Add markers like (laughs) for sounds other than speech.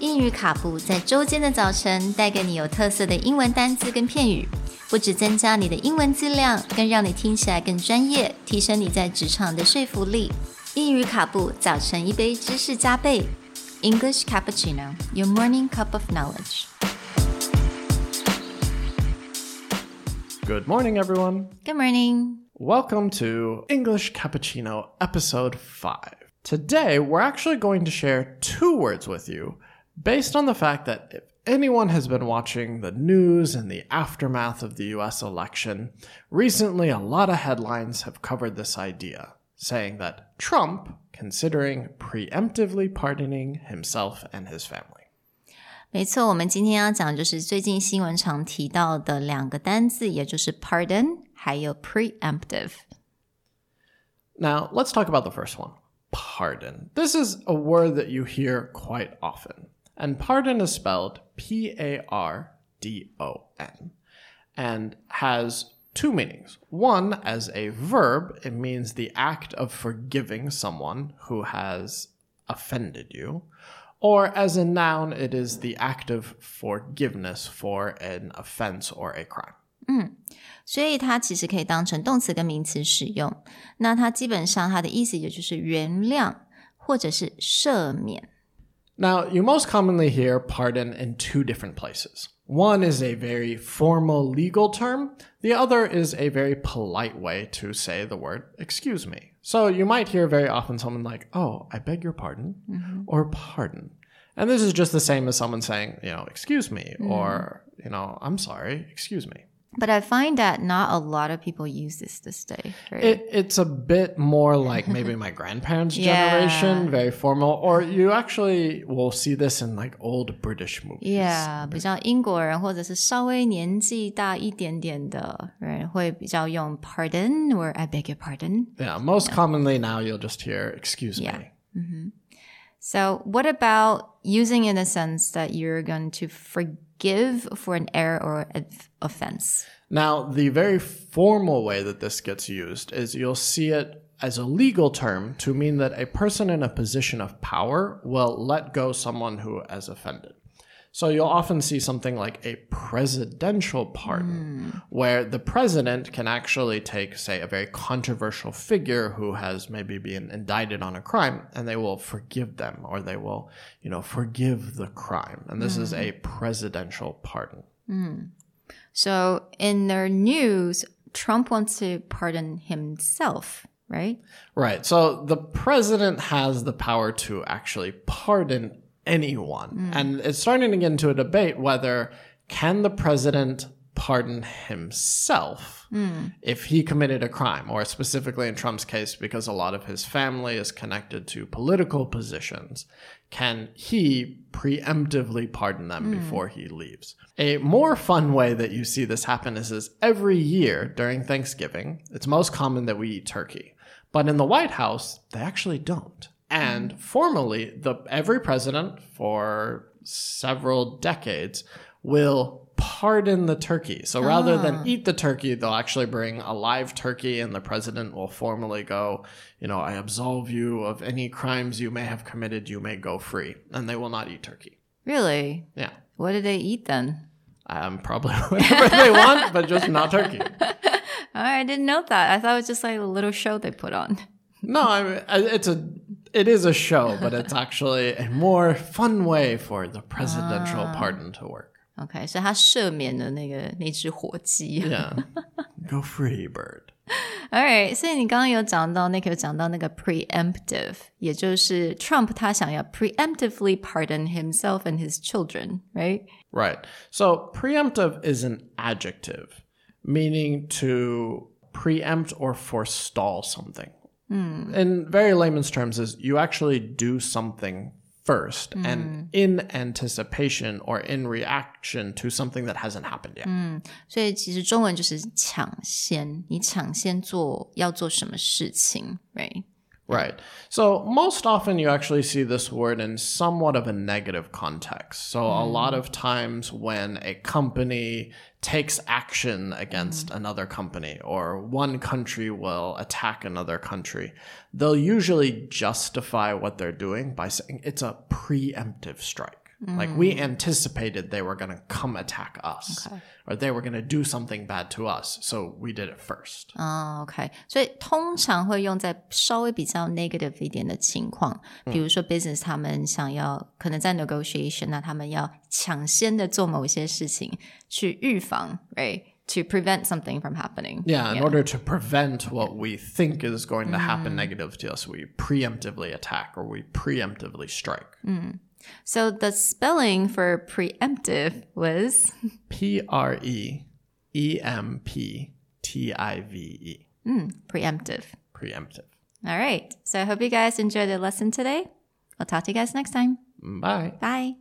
英语卡布在周间的早晨带给你有特色的英文单词跟片语，不只增加你的英文质量，更让你听起来更专业，提升你在职场的说服力。英语卡布早晨一杯知识加倍，English cappuccino, your morning cup of knowledge. Good morning, everyone. Good morning. Welcome to English Cappuccino Episode 5. Today, we're actually going to share two words with you based on the fact that if anyone has been watching the news and the aftermath of the US election, recently a lot of headlines have covered this idea, saying that Trump considering preemptively pardoning himself and his family. 没错，我们今天要讲就是最近新闻常提到的两个单字，也就是 pardon 还有 preemptive。 Now, let's talk about the first one pardon. This is a word that you hear quite often. And pardon is spelled P A R D O N and has two meanings. One, as a verb, it means the act of forgiving someone who has offended you. Or as a noun, it is the act of forgiveness for an offense or a crime. 所以它其实可以当成动词跟名词使用。那它基本上它的意思也就是原谅或者是赦免。 Now, you most commonly hear pardon in two different places. One is a very formal legal term, the other is a very polite way to say the word excuse me. So you might hear very often someone like, oh, I beg your pardon, mm-hmm. or pardon. And this is just the same as someone saying, you know, excuse me, mm-hmm. or, you know, I'm sorry, excuse me. But I find that not a lot of people use this this day. Right? It, it's a bit more like maybe my grandparents' (laughs) Yeah. generation, very formal, or you actually will see this in like old British movies. yeah，比较英国人或者是稍微年纪大一点点的人会比较用 pardon or I beg your pardon。 Yeah, most commonly now you'll just hear, excuse Yeah. me. So, what about using in a sense that you're going to forgive for an error or offense? Now, the very formal way that this gets used is you'll see it as a legal term to mean that a person in a position of power will let go someone who has offended. So you'll often see something like a presidential pardon, hmm. where the president can actually take, say, a very controversial figure who has maybe been indicted on a crime, and they will forgive them, or they will, you know, forgive the crime. And this is a hmm. presidential pardon. Hmm. So, in their news, Trump wants to pardon himself, right? Right. So the president has the power to actually pardon anyone. Mm. And it's starting to get into a debate whether can the president pardon himself mm. if he committed a crime or specifically in Trump's case because a lot of his family is connected to political positions. Can he preemptively pardon them mm. before he leaves? A more fun way that you see this happen is, is every year during thanksgiving it's most common that we eat turkey. But in the White House, they actually don't. And mm. formally, the every president for several decades will pardon the turkey. So rather than ah. eat the turkey, they'll actually bring a live turkey and the president will formally go, you know, I absolve you of any crimes you may have committed, you may go free. And they will not eat turkey. Really? Yeah. What do they eat then? Um, probably (laughs) whatever they want, but just not turkey. Oh, (laughs) I didn't know that. I thought it was just like a little show they put on. No, I mean, uh, it's a it is a show, (laughs) but it's actually a more fun way for the presidential pardon to work. OK，所以他赦免了那个那只火鸡。 Yeah, (laughs) go free, bird. Alright，所以你刚刚有讲到那个有讲到那个 preemptive，也就是 Trump 他想要 preemptively pardon himself and his children，right？ Right. So preemptive is an adjective, meaning to preempt or forestall something. In very layman's terms, is you actually do something first and in anticipation or in reaction to something that hasn't happened yet. 所以其实中文就是抢先，你抢先做要做什么事情，right？ Right. So most often you actually see this word in somewhat of a negative context. So a mm. lot of times when a company takes action against mm. another company or one country will attack another country, they'll usually justify what they're doing by saying it's a preemptive strike. Like we anticipated they were going to come attack us or they were going to do something bad to us. So we did it first. 哦，OK，所以通常会用在稍微比较 negative 一点的情况，比如说 business 他们想要可能在 negotiation，那他们要抢先的做某一些事情去预防，right？To prevent something from happening. Yeah, in order to prevent what we think is going to happen negative to us, we preemptively attack or we preemptively strike. So the spelling for preemptive was P R E E M P T I V E. Hmm, preemptive. Preemptive. All right. So I hope you guys enjoyed the lesson today. I'll talk to you guys next time. Bye. Bye.